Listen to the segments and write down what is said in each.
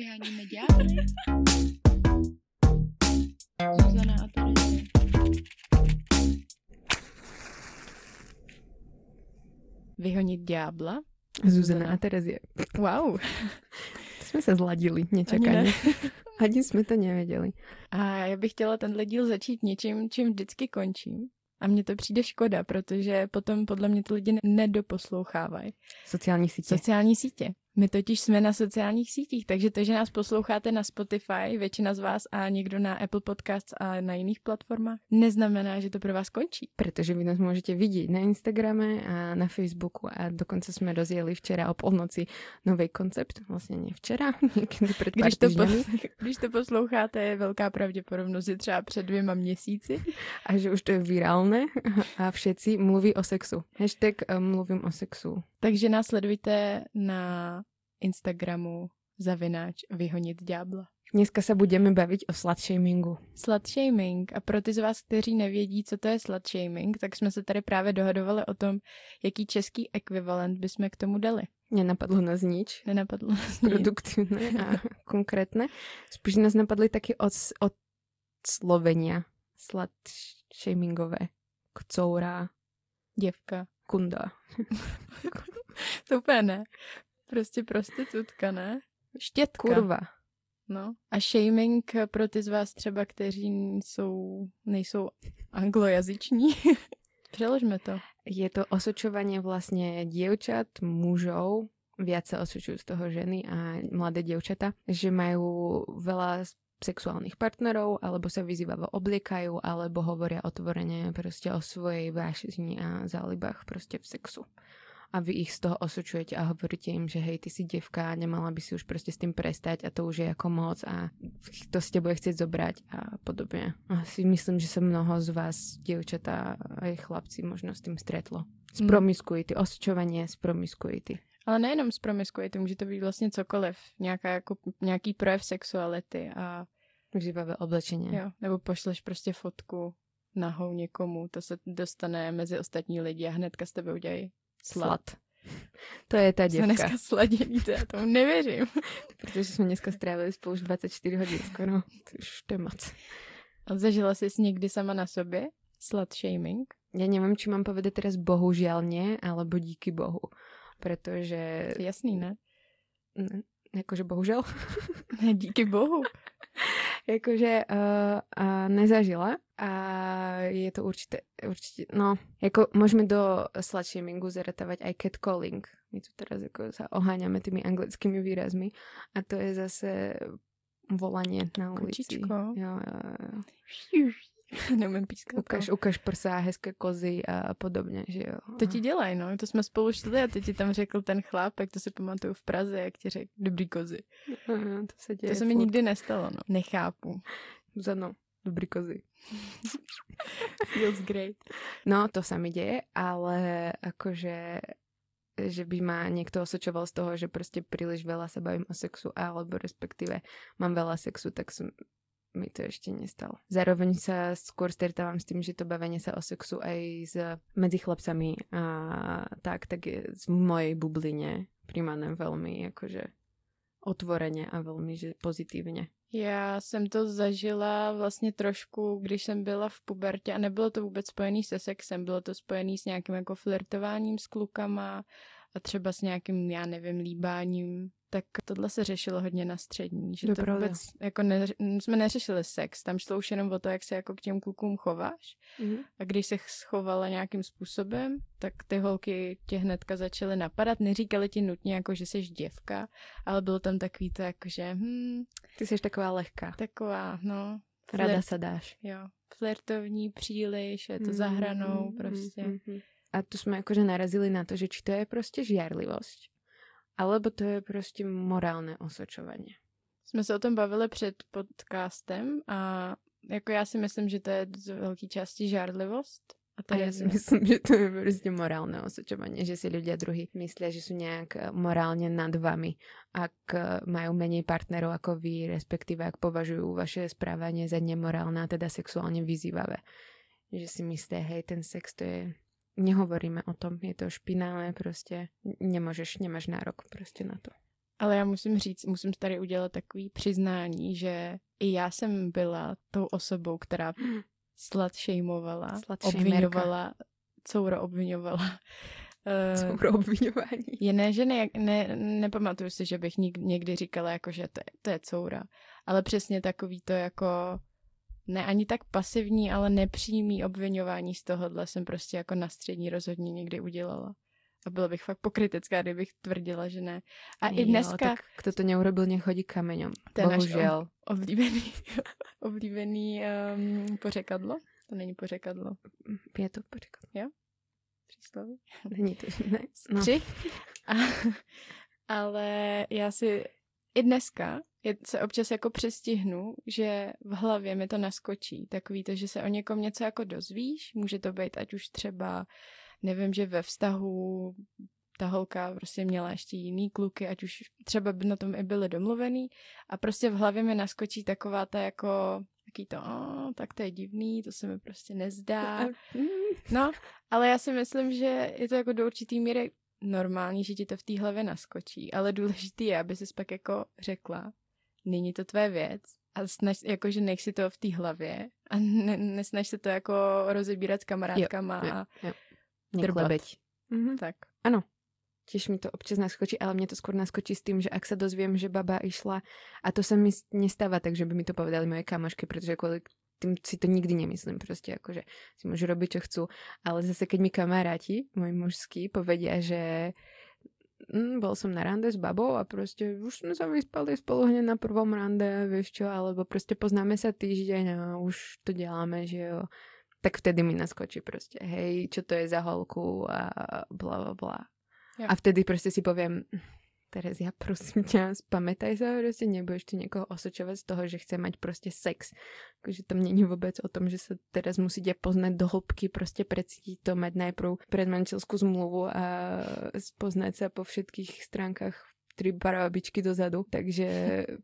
Vyháníme ďábly. Zuzana a Terezie. Vyhonit ďábla? Zuzana a Terezie. Wow. To jsme se zladili Ani nečekaně. ne. Ani jsme to nevěděli. A já bych chtěla tenhle díl začít něčím, čím vždycky končím. A mně to přijde škoda, protože potom podle mě ty lidi nedoposlouchávají. Sociální sítě. Sociální sítě. My totiž jsme na sociálních sítích, takže to, že nás posloucháte na Spotify, většina z vás a někdo na Apple Podcasts a na jiných platformách, neznamená, že to pro vás končí. Protože vy nás můžete vidět na Instagrame a na Facebooku a dokonce jsme rozjeli včera o polnoci nový koncept. Vlastně ne včera, někdy před Když to, pos- když to posloucháte, je velká pravděpodobnost, že třeba před dvěma měsíci. A že už to je virálne a všetci mluví o sexu. Hashtag eh, mluvím o sexu. Takže nás sledujte na Instagramu zavináč vyhonit ďábla. Dneska se budeme bavit o slutshamingu. Slut shaming. A pro ty z vás, kteří nevědí, co to je slut shaming, tak jsme se tady právě dohadovali o tom, jaký český ekvivalent bychom k tomu dali. Nenapadlo nás nič Nenapadlo nás nic. produktivné a konkrétne. Spíš nás napadly taky od, od slovenia slutshamingové. Kocoura, Děvka. kunda. To úplně ne. Prostě prostitutka, ne? Štětka. Kurva. No. A shaming pro ty z vás třeba, kteří jsou, nejsou anglojazyční. Přeložme to. Je to osočovanie vlastne dievčat, mužov, viac sa osočujú z toho ženy a mladé dievčata, že majú veľa sexuálnych partnerov, alebo sa vyzývavo obliekajú, alebo hovoria otvorene proste o svojej vášni a zálibách proste v sexu. A vy ich z toho osočujete a hovoríte im, že hej, ty si devka, nemala by si už proste s tým prestať a to už je ako moc a to si bude chcieť zobrať a podobne. A si myslím, že sa mnoho z vás, dievčatá aj chlapci, možno s tým stretlo. Z Mm. promiskuity, osočovanie z promiskuity. Ale nejenom z promiskuity, může to být vlastně cokoliv. Nějaká jako, nějaký projev sexuality a Vyzývavé oblečenie. jo, nebo pošleš prostě fotku nahou někomu, to se dostane mezi ostatní lidi a hnedka s tebe udělají Slat. To je tá Jsme devka. dneska sladění, to já tomu nevěřím. Protože jsme dneska strávili spolu už 24 hodin skoro. To už to je moc. A zažila jsi někdy sama na sobě slut shaming? Ja neviem, či mám povedať teraz bohužiaľ nie, alebo díky Bohu. Pretože, Jasný, ne? ne, akože bohužiaľ, Ne, díky bohu. akože uh, uh, nezažila a je to určite, určite, no, ako môžeme do slutshamingu zaratávať aj catcalling. My tu teraz ako sa oháňame tými anglickými výrazmi a to je zase volanie na ulici. Kočičko. Jo, jo, jo. Neumím pískat. Ukaž, ukaž prsa, hezké kozy a podobně, že jo. To ti dělají, no. To jsme spolu šli a teď ti tam řekl ten chlápek, to si pamatuju v Praze, jak ti řekl, dobrý kozy. Aha, to se děje To se mi nikdy nestalo, no. Nechápu. Zano, dobrý kozy. Feels great. No, to sa mi deje, ale akože že by ma niekto osočoval z toho, že proste príliš veľa sa bavím o sexu, alebo respektíve mám veľa sexu, tak som mi to ešte nestalo. Zároveň sa skôr stretávam s tým, že to bavenie sa o sexu aj s, medzi chlapcami a tak, tak je v mojej bubline príjmané veľmi akože otvorene a veľmi že pozitívne. Já jsem to zažila vlastně trošku, když jsem byla v pubertě a nebylo to vůbec spojený se sexem, bylo to spojený s nějakým jako flirtováním s klukama a třeba s nějakým, já nevím, líbáním. Tak tohle se řešilo hodně na střední, že To je to vůbec, jako ne, jsme neřešili sex, tam šlo už jenom o to, jak se jako k těm klukům chováš. Mm-hmm. A když se schovala nějakým způsobem, tak ty holky tě hnedka začaly napadat. Neříkali ti nutně, jako že jsi děvka, ale bylo tam takový to, jako že hm, Ty jsi taková lehká. taková, no, Rada flirt, sa dáš. jo, flirtovní příliš, je to Mm, za hranou mm, prostě. mm. A tu sme akože narazili na to, že či to je proste žiarlivosť, alebo to je proste morálne osočovanie. Jsme se o tom bavili před podcastem a jako já si myslím, že to je z velké části žárlivost. A to A ja si myslím, že to je proste morálne osočovanie, že si ľudia druhý myslia, že sú nejak eh, morálne nad vami, ak eh, majú menej partnerov ako vy, respektíve ak považujú vaše správanie za nemorálne a teda sexuálne vyzývavé. Že si myslia, hej, ten sex to je nehovoríme o tom, je to špinavé, proste nemôžeš, nemáš nárok proste na to. Ale já musím říct, musím tady udělat takový přiznání, že i já jsem byla tou osobou, která slat shameovala, obvinovala, couro obvinovala. Couro obvinování. Jiné ženy, ne, nepamatuju si, že bych někdy říkala, jako, že to je, to je coura. Ale přesně takový to jako ne ani tak pasivní, ale nepřímý obvinování z tohohle jsem prostě jako na střední rozhodně někdy udělala. A byla bych fakt pokritická, kdybych tvrdila, že ne. A jo, i dneska... Tak kdo to neurobil, nech chodí kameňom. To je Bohužel. oblíbený, oblíbený um, pořekadlo. To není pořekadlo. Je to pořekadlo. Jo? Přísloví? Není to, ne. No. Tři? A, ale já si i dneska je, se občas jako přestihnu, že v hlavě mi to naskočí. Takový to, že se o někom něco jako dozvíš, může to být ať už třeba, nevím, že ve vztahu ta holka prostě měla ještě jiný kluky, ať už třeba by na tom i byly domluvený. A prostě v hlavě mi naskočí taková ta jako taký to, oh, tak to je divný, to se mi prostě nezdá. No, ale já si myslím, že je to jako do určitý míry normální, že ti to v té hlavě naskočí, ale důležitý je, aby si pak jako řekla, není to tvé věc. A snaž, jakože nech si to v té hlavě a ne, nesnaž se to jako rozebírat s kamarádkama jo, a jo, drbat. Mhm. Tak. Ano, tiež mi to občas naskočí, ale mne to skôr naskočí s tým, že ak sa dozviem, že baba išla, a to sa mi nestáva tak, že by mi to povedali moje kamošky, pretože kvôli tým si to nikdy nemyslím, proste akože si môžu robiť, čo chcú, ale zase keď mi kamaráti, moji mužskí, povedia, že mm, bol som na rande s babou a proste už sme sa vyspali spolu hneď na prvom rande, vieš čo, alebo proste poznáme sa týždeň a už to deláme, že jo. Tak vtedy mi naskočí proste, hej, čo to je za holku a bla bla bla. Jo. A vtedy prostě si poviem, Terezia, prosím ťa, spamätaj sa, prostě nebudeš tu někoho osočovat z toho, že chce mať prostě sex. Takže to není vůbec o tom, že se teraz musíte poznat do hĺbky, prostě precítiť to, mať najprv predmanželskú zmluvu a spoznať sa po všetkých stránkach tri barbabičky dozadu, takže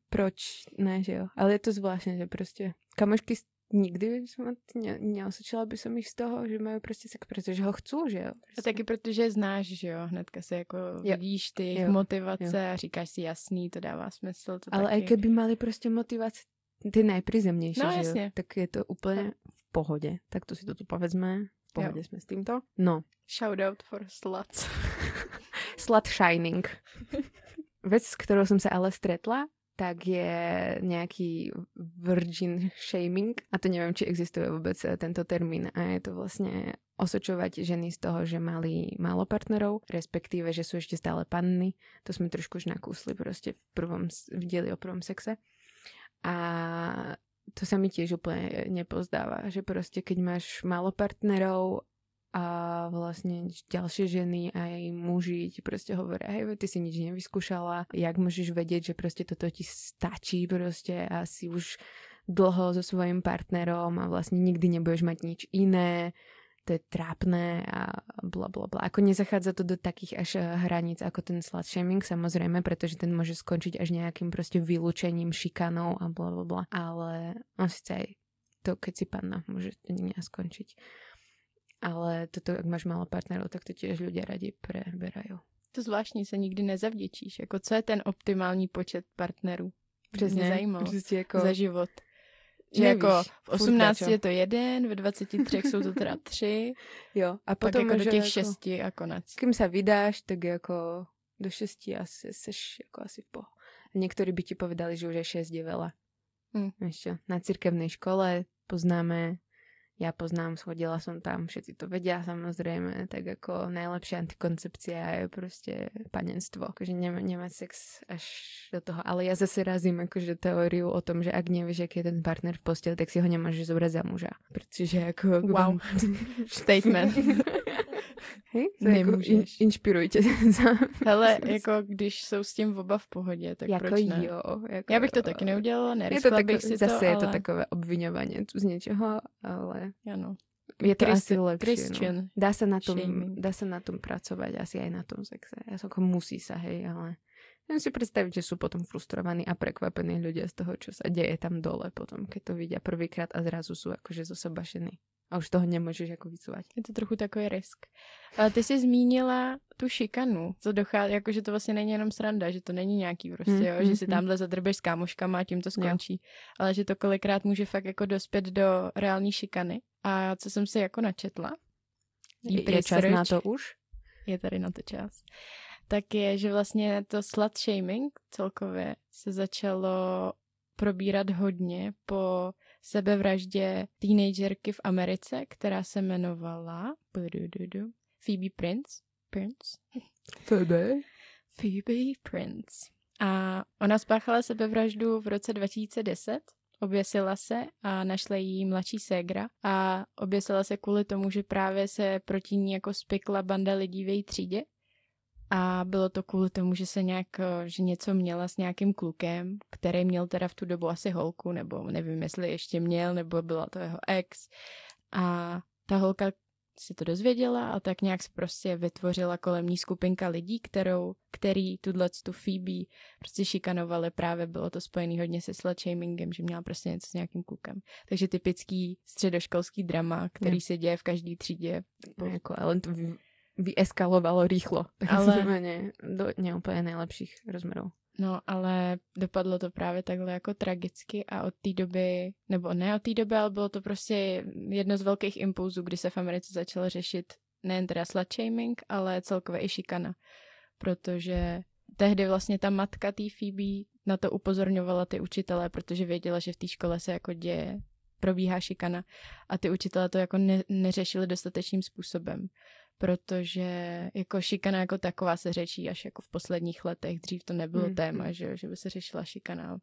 proč ne, že jo. Ale je to zvláštne, že prostě kamošky nikdy jsem ne, neosočila by som ich z toho, že mají prostě sex, protože ho chcú, že jo. Prostě. A taky protože znáš, že jo, hnedka se jako jo. vidíš ty jejich jo. motivace jo. a říkáš si jasný, to dává smysl. To Ale taky. i keby mali prostě motivaci ty nejprizemnější, no, že jasně. jo, tak je to úplně v pohodě. Tak to si to tu povedzme, v pohodě jo. jsme s tímto. No. Shoutout for sluts. Slut shining. Vec, s ktorou som sa ale stretla, tak je nejaký virgin shaming a to neviem, či existuje vôbec eh, tento termín a je to vlastne osočovať ženy z toho, že mali málo partnerov, respektíve, že sú ešte stále panny. To sme trošku už nakúsli proste v prvom, videli o prvom sexe. A to sa mi tiež úplne nepozdáva, že proste keď máš málo partnerov a vlastne ďalšie ženy aj muži ti proste hovoria, hej, ty si nič nevyskúšala, jak môžeš vedieť, že proste toto ti stačí proste a si už dlho so svojím partnerom a vlastne nikdy nebudeš mať nič iné, to je trápne a bla bla bla. Ako nezachádza to do takých až hraníc ako ten slut shaming, samozrejme, pretože ten môže skončiť až nejakým proste vylúčením, šikanou a bla bla bla. Ale on síce aj to, keď si panna, môže to skončiť ale toto, jak máš málo partnerů, tak to těž lidé rádi preberají. To zvláštní, se nikdy nezavděčíš. Jako co je ten optimální počet partnerů? Přesně, zajímalo. Přesně jako... Za život. Že Nevíš, jako v 18 je to jeden, ve 23 jsou to teda tři. Jo, a potom jako do těch jako, šesti a konec. Kým se vydáš, tak jako do šesti asi seš jako asi. A někteří by ti povedali, že už je šest je veľa. Hmm. Ešte, na cirkevnej škole poznáme ja poznám, schodila som tam, všetci to vedia samozrejme, tak ako najlepšia antikoncepcia je proste panenstvo, akože ne, nemať sex až do toho, ale ja zase razím akože teóriu o tom, že ak nevieš, aký je ten partner v posteli, tak si ho nemôžeš zobrať za muža, pretože ako... Wow, statement. Hej? Nemůžeš. Jako in, inšpirujte za... Hele, jako když jsou s tím oba v pohodě, tak jako proč ne? Jo, jako Já bych to taky neudělala, neriskla bych si zase to, Zase je to takové obvinovanie z něčeho, ale... Ano. Je to Christ, asi lepšie. No. Dá, sa na tom, dá sa na tom pracovať, asi aj na tom sexe. Ja som ako musí sa, hej, ale Viem si predstaviť, že sú potom frustrovaní a prekvapení ľudia z toho, čo sa deje tam dole potom, keď to vidia prvýkrát a zrazu sú akože zosobašení. A už toho nemůžeš jako vycovat. Je to trochu takový risk. Ale ty jsi zmínila tu šikanu, co dochází, jako že to vlastně není jenom sranda, že to není nějaký prostě, hmm, jo, hmm, že si tamhle hmm. zadrbeš s kámoškama a tím to skončí, jo. ale že to kolikrát může fakt jako dospět do reální šikany. A co jsem si jako načetla, je, je čas na to už? Je tady na to čas. Tak je, že vlastně to slut shaming celkově se začalo probírat hodně po sebevraždě teenagerky v Americe, která se jmenovala Phoebe Prince. Prince. Phoebe. Phoebe Prince. A ona spáchala sebevraždu v roce 2010 oběsila se a našla jí mladší ségra a oběsila se kvůli tomu, že právě se proti ní jako spikla banda lidí v její třídě a bylo to kvůli tomu, že se nějak, že něco měla s nějakým klukem, který měl teda v tu dobu asi holku, nebo nevím, jestli ještě měl, nebo byla to jeho ex. A ta holka si to dozvěděla a tak nějak se prostě vytvořila kolem ní skupinka lidí, kterou, který tuhle tu Phoebe prostě šikanovali. Právě bylo to spojené hodně se slut shamingem, že měla prostě něco s nějakým klukem. Takže typický středoškolský drama, který se děje v každé třídě. Jako, to vyeskalovalo rýchlo. Ale... do neúplně nejlepších rozměrů. No, ale dopadlo to právě takhle jako tragicky a od té doby, nebo ne od té doby, ale bylo to prostě jedno z velkých impulzů, kdy se v Americe začalo řešit nejen teda slut shaming, ale celkově i šikana. Protože tehdy vlastně ta matka té Phoebe na to upozorňovala ty učitele, protože věděla, že v té škole se jako děje, probíhá šikana a ty učitele to jako ne, neřešili dostatečným způsobem protože jako šikana jako taková se řečí až jako v posledních letech. Dřív to nebylo mm. téma, že, že by se řešila šikana.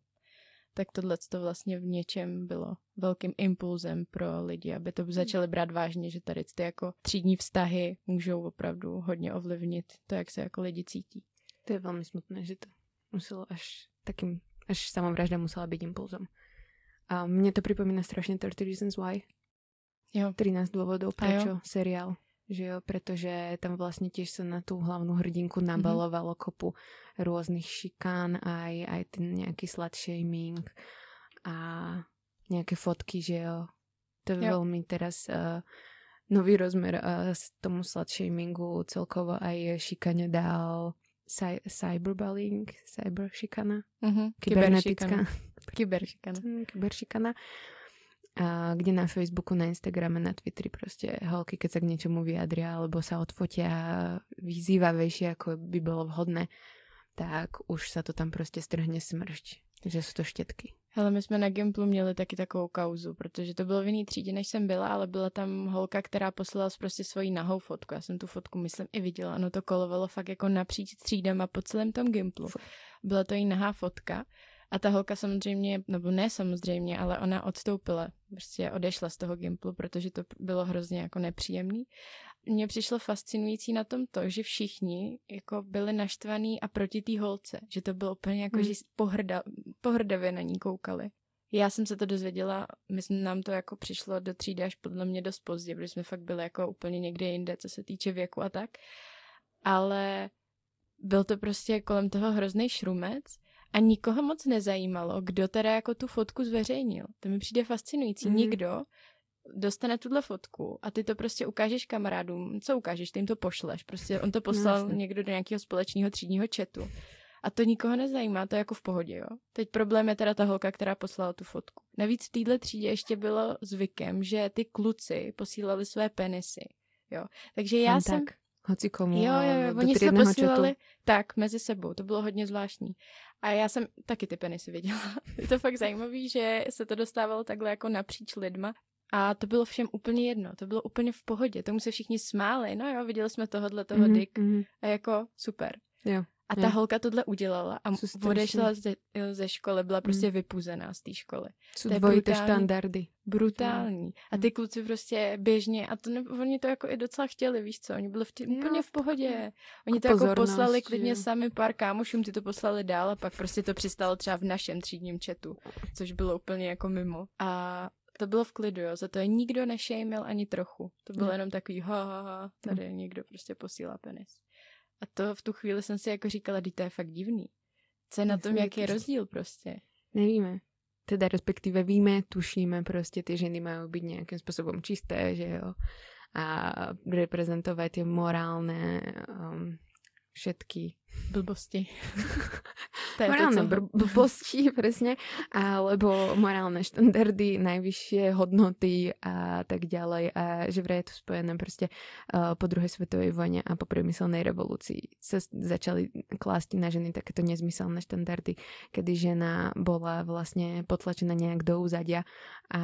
Tak tohle to vlastně v něčem bylo velkým impulzem pro lidi, aby to začali brát vážně, že tady ty jako třídní vztahy můžou opravdu hodně ovlivnit to, jak se jako lidi cítí. To je velmi smutné, že to muselo až takým, až samovražda musela být impulzem. A mně to připomíná strašně 30 Reasons Why. Jo. 13 důvodů, proč seriál že jo, pretože tam vlastne tiež sa na tú hlavnú hrdinku mhm. nabalovalo mm-hmm. kopu rôznych šikán, aj, aj ten nejaký slut shaming a nejaké fotky, že jo. To je jo. veľmi teraz uh, nový rozmer uh, s tomu slut shamingu celkovo aj šikane dal cy- cyberbullying, cyberšikana, mm-hmm. kybernetická. Kyberšikana. Kyberšikana a kde na Facebooku, na Instagrame, na Twitteri prostě holky, keď sa k niečomu vyjadria alebo sa odfotia vyzývavejšie, ako by bolo vhodné, tak už sa to tam prostě strhne smršť, že sú to štětky. Hele, my jsme na Gimplu měli taky takovou kauzu, protože to bylo v jiný třídě, než jsem byla, ale byla tam holka, která poslala prostě svoji nahou fotku. Já jsem tu fotku, myslím, i viděla. No to kolovalo fakt jako napříč třídama po celém tom Gimplu. Byla to jí nahá fotka a ta holka samozřejmě, nebo ne samozřejmě, ale ona odstoupila, prostě odešla z toho Gimplu, protože to bylo hrozně jako nepříjemný. Mně přišlo fascinující na tom to, že všichni jako byli naštvaní a proti té holce, že to bylo úplně jako, hmm. že pohrda, pohrdavě na ní koukali. Já jsem se to dozvěděla, myslím, nám to jako přišlo do třídy až podle mě dost pozdě, protože jsme fakt byli jako úplně někde jinde, co se týče věku a tak. Ale byl to prostě kolem toho hrozný šrumec a nikoho moc nezajímalo, kdo teda jako tu fotku zveřejnil. To mi přijde fascinující. Mm. Nikdo dostane tuhle fotku a ty to prostě ukážeš kamarádům. Co ukážeš? Ty jim to pošleš. Prostě on to poslal no, někdo do nějakého společného třídního chatu. A to nikoho nezajímá, to je jako v pohodě, jo. Teď problém je teda ta holka, která poslala tu fotku. Navíc v téhle třídě ještě bylo zvykem, že ty kluci posílali své penisy, jo. Takže já Jen jsem... Tak hoci komu. Jo, jo, jo, oni se posílali četu. tak mezi sebou, to bylo hodně zvláštní. A já jsem taky ty penisy viděla. Je to fakt zajímavé, že se to dostávalo takhle jako napříč lidma. A to bylo všem úplně jedno, to bylo úplně v pohodě, tomu se všichni smáli, no jo, viděli jsme tohohle, toho mm-hmm, dick mm-hmm. a jako super. Jo. A ta je. holka tohle udělala a odešla ze, ze školy, byla prostě mm. vypuzená z té školy. Jsou to dvojité štandardy. Brutální. A ty kluci prostě běžně, a to ne, oni to jako i docela chtěli, víš co, oni byli v tě, úplně v pohodě. Oni to jako poslali klidně sami pár kámošům, ty to poslali dál a pak prostě to přistalo třeba v našem třídním chatu, což bylo úplně jako mimo. A to bylo v klidu, jo, za to je nikdo nešejmil ani trochu. To bylo jenom takový ha, ha, ha tady někdo prostě posílá penis. A to v tu chvíli jsem si jako říkala, že to je fakt divný. Co je na tom, jaký je rozdíl prostě? Nevíme. teda respektíve víme, tušíme, prostě ty ženy majú byť nejakým spôsobom čisté, že jo, a reprezentovať tie morálne um, všetky blbosti. to morálne to, blbosti, presne, alebo morálne štandardy, najvyššie hodnoty a tak ďalej. A že vraj je to spojené proste uh, po druhej svetovej vojne a po priemyselnej revolúcii sa začali klásť na ženy takéto nezmyselné štandardy, kedy žena bola vlastne potlačená nejak do úzadia a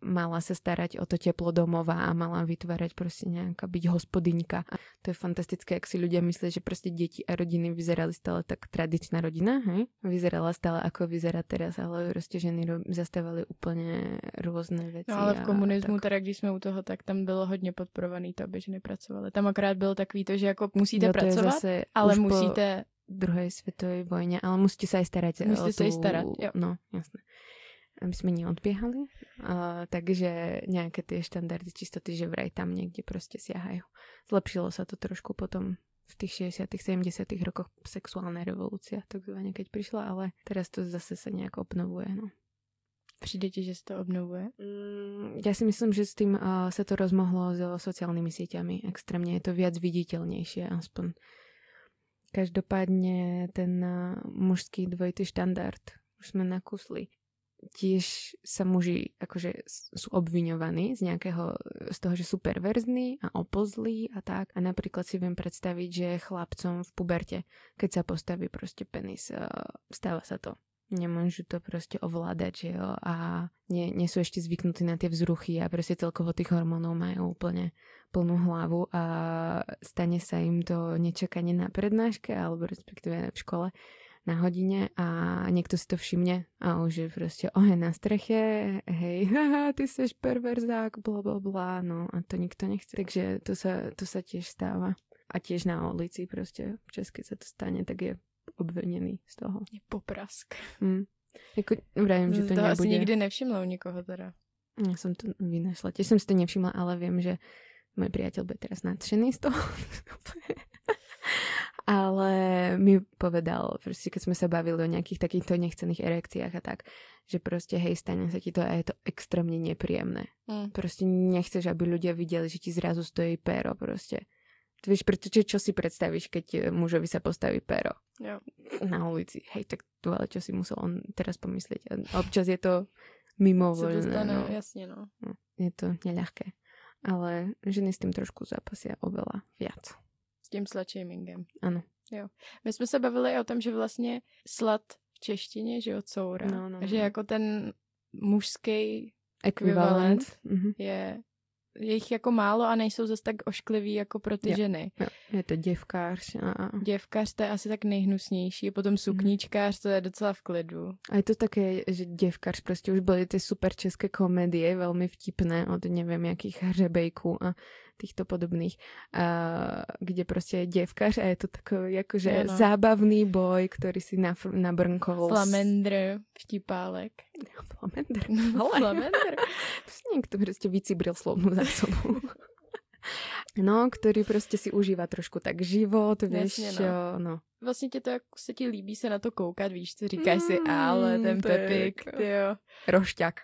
mala sa starať o to teplo domova a mala vytvárať proste nejaká byť hospodyňka. A to je fantastické, ak si ľudia myslia, že proste deti a rodiny vyzerali stále tak tradičná rodina, hej? Vyzerala stále ako vyzerá teraz, ale prostě ženy zastávali úplně různé věci. No ale v komunismu, teda když jsme u toho, tak tam bylo hodně podporovaný to, aby ženy pracovaly. Tam akorát bylo takový to, že jako musíte jo, pracovat, ale musíte... druhé světové vojně, ale musíte se aj starat. Musíte se tu... starat, jo. No, jasné aby jsme neodběhali. Uh, takže nějaké ty štandardy čistoty, že vraj tam někde prostě siahajú. Zlepšilo se to trošku potom v tých 60 70 rokoch sexuálna revolúcia, takzvaně, keď prišla, ale teraz to zase sa nejak obnovuje, no. Přijde ti, že se to obnovuje? Mm, ja si myslím, že s tým uh, sa to rozmohlo so sociálnymi sieťami. Extrémne je to viac viditeľnejšie, aspoň. Každopádne ten uh, mužský dvojitý štandard už sme nakusli tiež sa muži akože sú obviňovaní z nejakého, z toho, že sú perverzní a opozlí a tak. A napríklad si viem predstaviť, že chlapcom v puberte, keď sa postaví proste penis, eh, stáva sa to. Nemôžu to proste ovládať, že jo, a nie, nie sú ešte zvyknutí na tie vzruchy a proste celkovo tých hormónov majú úplne plnú hlavu a stane sa im to nečakanie na prednáške alebo respektíve v škole na hodine a niekto si to všimne a už je proste oheň na streche, hej, haha, ty seš perverzák, bla bla bla, no a to nikto nechce. Takže to sa, to sa tiež stáva. A tiež na ulici proste, v keď sa to stane, tak je obvinený z toho. Je poprask. Hmm. Jako, vravím, že to, to nebude. asi nikdy nevšimla u nikoho teda. Ja som to vynašla. Tiež som si to nevšimla, ale viem, že môj priateľ bude teraz nadšený z toho. Ale mi povedal, proste keď sme sa bavili o nejakých takýchto nechcených erekciách a tak, že proste hej, stane sa ti to a je to extrémne nepríjemné. Mm. Proste nechceš, aby ľudia videli, že ti zrazu stojí péro proste. Ty vieš, pretože čo si predstavíš, keď mužovi sa postaví péro jo. na ulici. Hej, tak to ale čo si musel on teraz pomyslieť. A občas je to mimo voľné. No. Jasne, no. no. Je to neľahké. Ale ženy s tým trošku zápasia oveľa viac tím slut shamingem. Ano. Jo. My jsme se bavili o tom, že vlastně slat v češtině, že jo, coura, no, no, no. že jako ten mužský ekvivalent mm-hmm. je je jich jako málo a nejsou zase tak oškliví jako pro ty jo, ženy. Jo. Je to děvkář. A... Děvkář to je asi tak nejhnusnější, potom mhm. sukníčkář to je docela v klidu. A je to také, že děvkář prostě už byly ty super české komedie, velmi vtipné od nevím jakých hřebejků a týchto podobných, uh, kde prostě je děvkař a je to takový jakože no. zábavný boj, který si naf- nabrnkol. Flamendr, vtipálek. Flamendr. No, flamendr. Někdo prostě vycibril slovnou zásobu. No, který prostě si užívá trošku tak život, víš, Jasně, no. no. Vlastně tě to, jak se ti líbí se na to koukat, víš, co říkáš mm, si, ale ten Pepik, ty jo. Rošťak.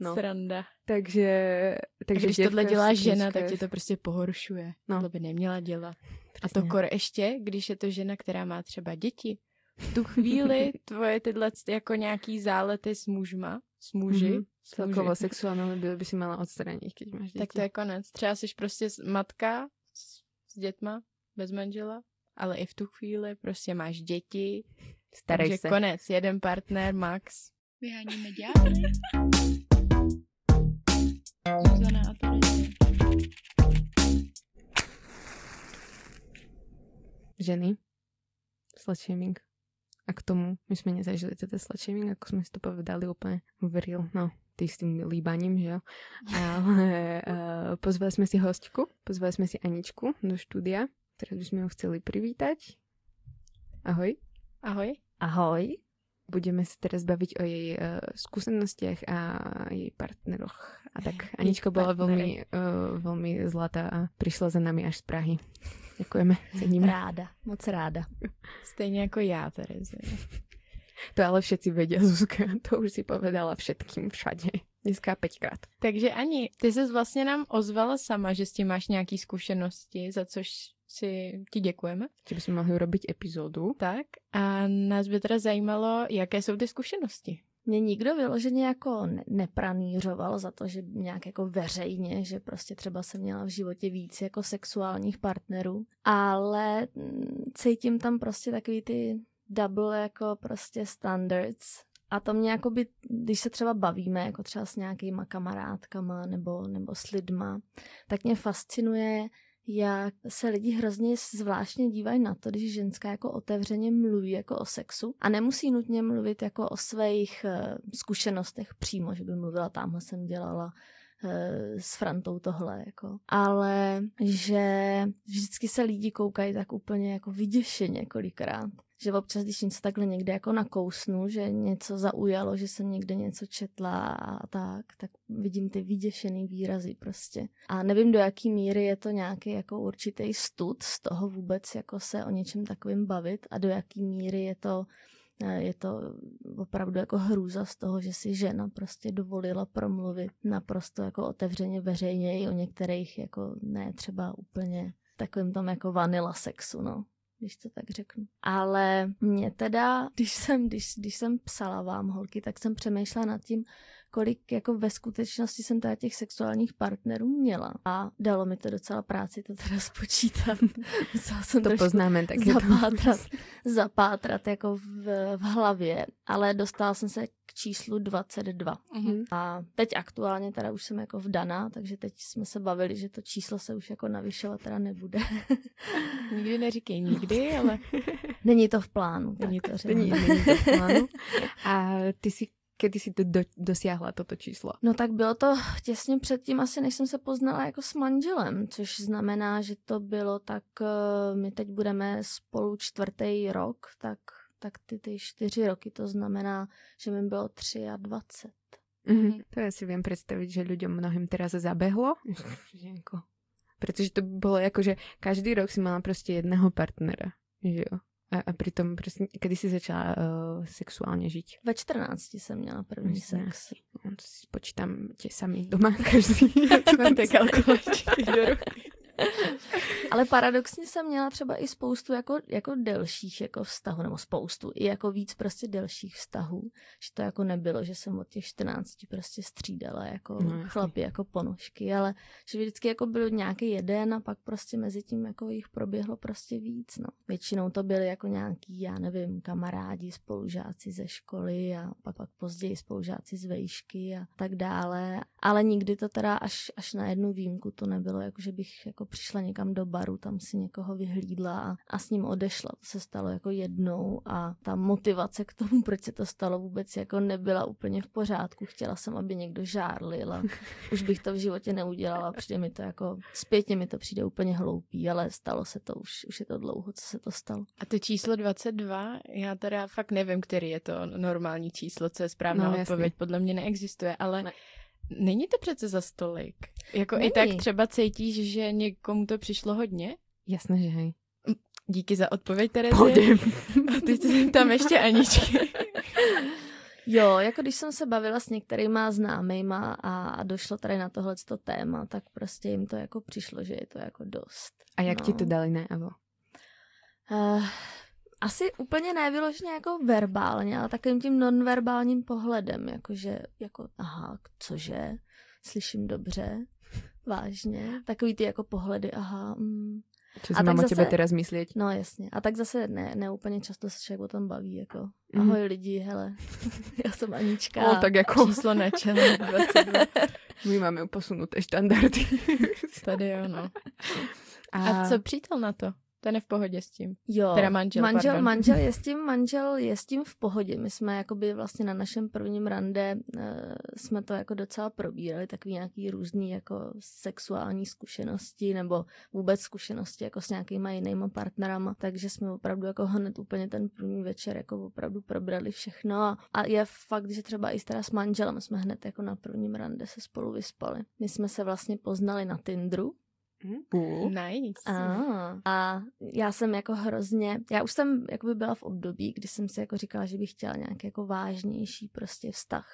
No. Sranda. Takže, takže když tohle dělá žena, tak tě to prostě pohoršuje. No. To by neměla dělat. Přesně. A to kor ještě, když je to žena, která má třeba děti. V tu chvíli tvoje tyhle jako nějaký zálety s mužma, s muži. Mm-hmm. Celkovo sexuálně by, by si měla odstranit, když máš děti. Tak to je konec. Třeba jsi prostě matka s, s dětma, bez manžela, ale i v tu chvíli prostě máš děti. Starej takže se. konec. Jeden partner, max. Vyháníme děti. Zuzana a. Ženy. Slut shaming. A k tomu my jsme nezažili teda slut shaming, ako jsme si to povedali úplně uveril, no, ty s tým líbaním, že jo. Ale uh, pozvali jsme si hostku, pozvali jsme si Aničku do štúdia. Teraz bychom ho chceli privítať. Ahoj. Ahoj. Ahoj. Budeme se teraz baviť o jej uh, skúsenostiach a jej partneroch. A tak Anička bola veľmi, uh, veľmi zlatá a prišla za nami až z Prahy. Děkujeme, ceníme. Ráda, moc ráda. Stejně jako já, Terezie. To ale všetci vedia, Zuzka. To už si povedala všetkým všade. Dneska pětkrát. Takže Ani, ty se vlastně nám ozvala sama, že s tím máš nějaký zkušenosti, za což si ti děkujeme. Že bychom mohli urobiť epizódu. Tak a nás by teda zajímalo, jaké jsou ty zkušenosti. Mě nikdo vyloženě jako ne- nepranířoval za to, že nějak jako veřejně, že prostě třeba jsem měla v životě víc jako sexuálních partnerů, ale mm, cítím tam prostě takový ty double jako prostě standards a to mě jako by, když se třeba bavíme, jako třeba s nějakýma kamarádkama nebo, nebo s lidma, tak mě fascinuje, jak se lidi hrozně zvláštně dívají na to, když ženská jako otevřeně mluví jako o sexu a nemusí nutně mluvit jako o svých uh, zkušenostech přímo, že by mluvila tamhle jsem dělala uh, s Frantou tohle, jako. Ale že vždycky se lidi koukají tak úplně jako vyděšeně kolikrát že občas, když něco takhle někde jako nakousnu, že něco zaujalo, že jsem někde něco četla a tak, tak vidím ty vyděšený výrazy prostě. A nevím, do jaký míry je to nějaký jako určitý stud z toho vůbec jako se o něčem takovým bavit a do jaký míry je to eh, je to opravdu jako hrůza z toho, že si žena prostě dovolila promluvit naprosto jako otevřeně veřejně i o některých jako ne třeba úplně takovým tom jako vanila sexu, no když to tak řeknu. Ale mě teda, když jsem, když, když jsem psala vám holky, tak jsem přemýšlela nad tím, kolik jako ve skutečnosti jsem teda těch sexuálních partnerů měla. A dalo mi to docela práci to teda spočítat. jsem to poznáme tak zapátrat, zapátrat jako v, v hlavě, ale dostala jsem se k číslu 22. Mm-hmm. A teď aktuálně teda už jsem jako vdaná, takže teď jsme se bavili, že to číslo se už jako navyšovat teda nebude. nikdy neříkej nikdy, ale... Není to v plánu. Není to, není, není to v plánu. A ty si Kedy si to do, dosiahla toto číslo? No tak bylo to těsně předtím asi, než jsem se poznala jako s manželem, což znamená, že to bylo tak, eh, my teď budeme spolu čtvrtý rok, tak, tak ty, ty čtyři roky, to znamená, že mi bylo 23. Mm-hmm. To já si vím představit, že lidem mnohým teraz zabehlo. Protože to bylo jako, že každý rok si mala prostě jedného partnera. Že jo? A, a přitom prostě, kdy jsi začala uh, sexuálně žít? Ve 14 jsem měla první sex. No, to si počítám tě sami doma každý. Máte kalkulačky do ruky. Ale paradoxně jsem měla třeba i spoustu jako, jako delších jako vztahů, nebo spoustu, i jako víc prostě delších vztahů, že to jako nebylo, že jsem od těch 14 prostě střídala jako no, chlapy, jako ponožky, ale že vždycky jako byl nějaký jeden a pak prostě mezi tím jako jich proběhlo prostě víc, no. Většinou to byly jako nějaký, já nevím, kamarádi, spolužáci ze školy a pak, pak později spolužáci z vejšky a tak dále, ale nikdy to teda až, až na jednu výjimku to nebylo, jako že bych jako přišla někam do baru, tam si někoho vyhlídla a, a s ním odešla. To se stalo jako jednou a ta motivace k tomu, proč se to stalo vůbec jako nebyla úplně v pořádku. Chtěla jsem, aby někdo žárlil a už bych to v životě neudělala. Přijde mi to jako, zpětně mi to přijde úplně hloupý, ale stalo se to, už, už je to dlouho, co se to stalo. A to číslo 22, já teda fakt nevím, který je to normální číslo, co je správná no, odpověď, podle mě neexistuje, ale ne. Není to přece za stolik. Jako Není. i tak třeba cítíš, že někomu to přišlo hodně? Jasné, že hej. Díky za odpověď, Terezie. A teď jsem tam ještě Aničky. Jo, jako když jsem se bavila s některýma známejma a, a došlo tady na tohle téma, tak prostě jim to jako přišlo, že je to jako dost. A jak no. ti to dali najevo? Uh, asi úplně nevyloženě jako verbálně, ale takovým tím nonverbálním pohledem, jakože, jako, aha, cože, slyším dobře, vážně, takový ty jako pohledy, aha, mm. Co si mám o tebe teraz myslet? No jasně. A tak zase ne, ne úplně často se člověk o tom baví, jako mm. ahoj lidi, hele, já jsem Anička. No, tak jako... Číslo na čele 22. My máme posunuté standardy. Tady jo, no. A... A co přítel na to? Ten je v pohodě s tím. Jo. Teda manžel, manžel, pardon. manžel je s tím, manžel je s tím v pohodě. My jsme jakoby vlastně na našem prvním rande uh, jsme to jako docela probírali, takový nějaký různý jako sexuální zkušenosti nebo vůbec zkušenosti jako s nějakýma jinýma partnerama, takže jsme opravdu jako hned úplně ten první večer jako opravdu probrali všechno a, a je fakt, že třeba i teda s manželem jsme hned jako na prvním rande se spolu vyspali. My jsme se vlastně poznali na Tinderu, Cool. Nice. A, a já jsem jako hrozně, já už jsem jakoby byla v období, kdy jsem si jako říkala, že bych chtěla nějaký jako vážnější prostě vztah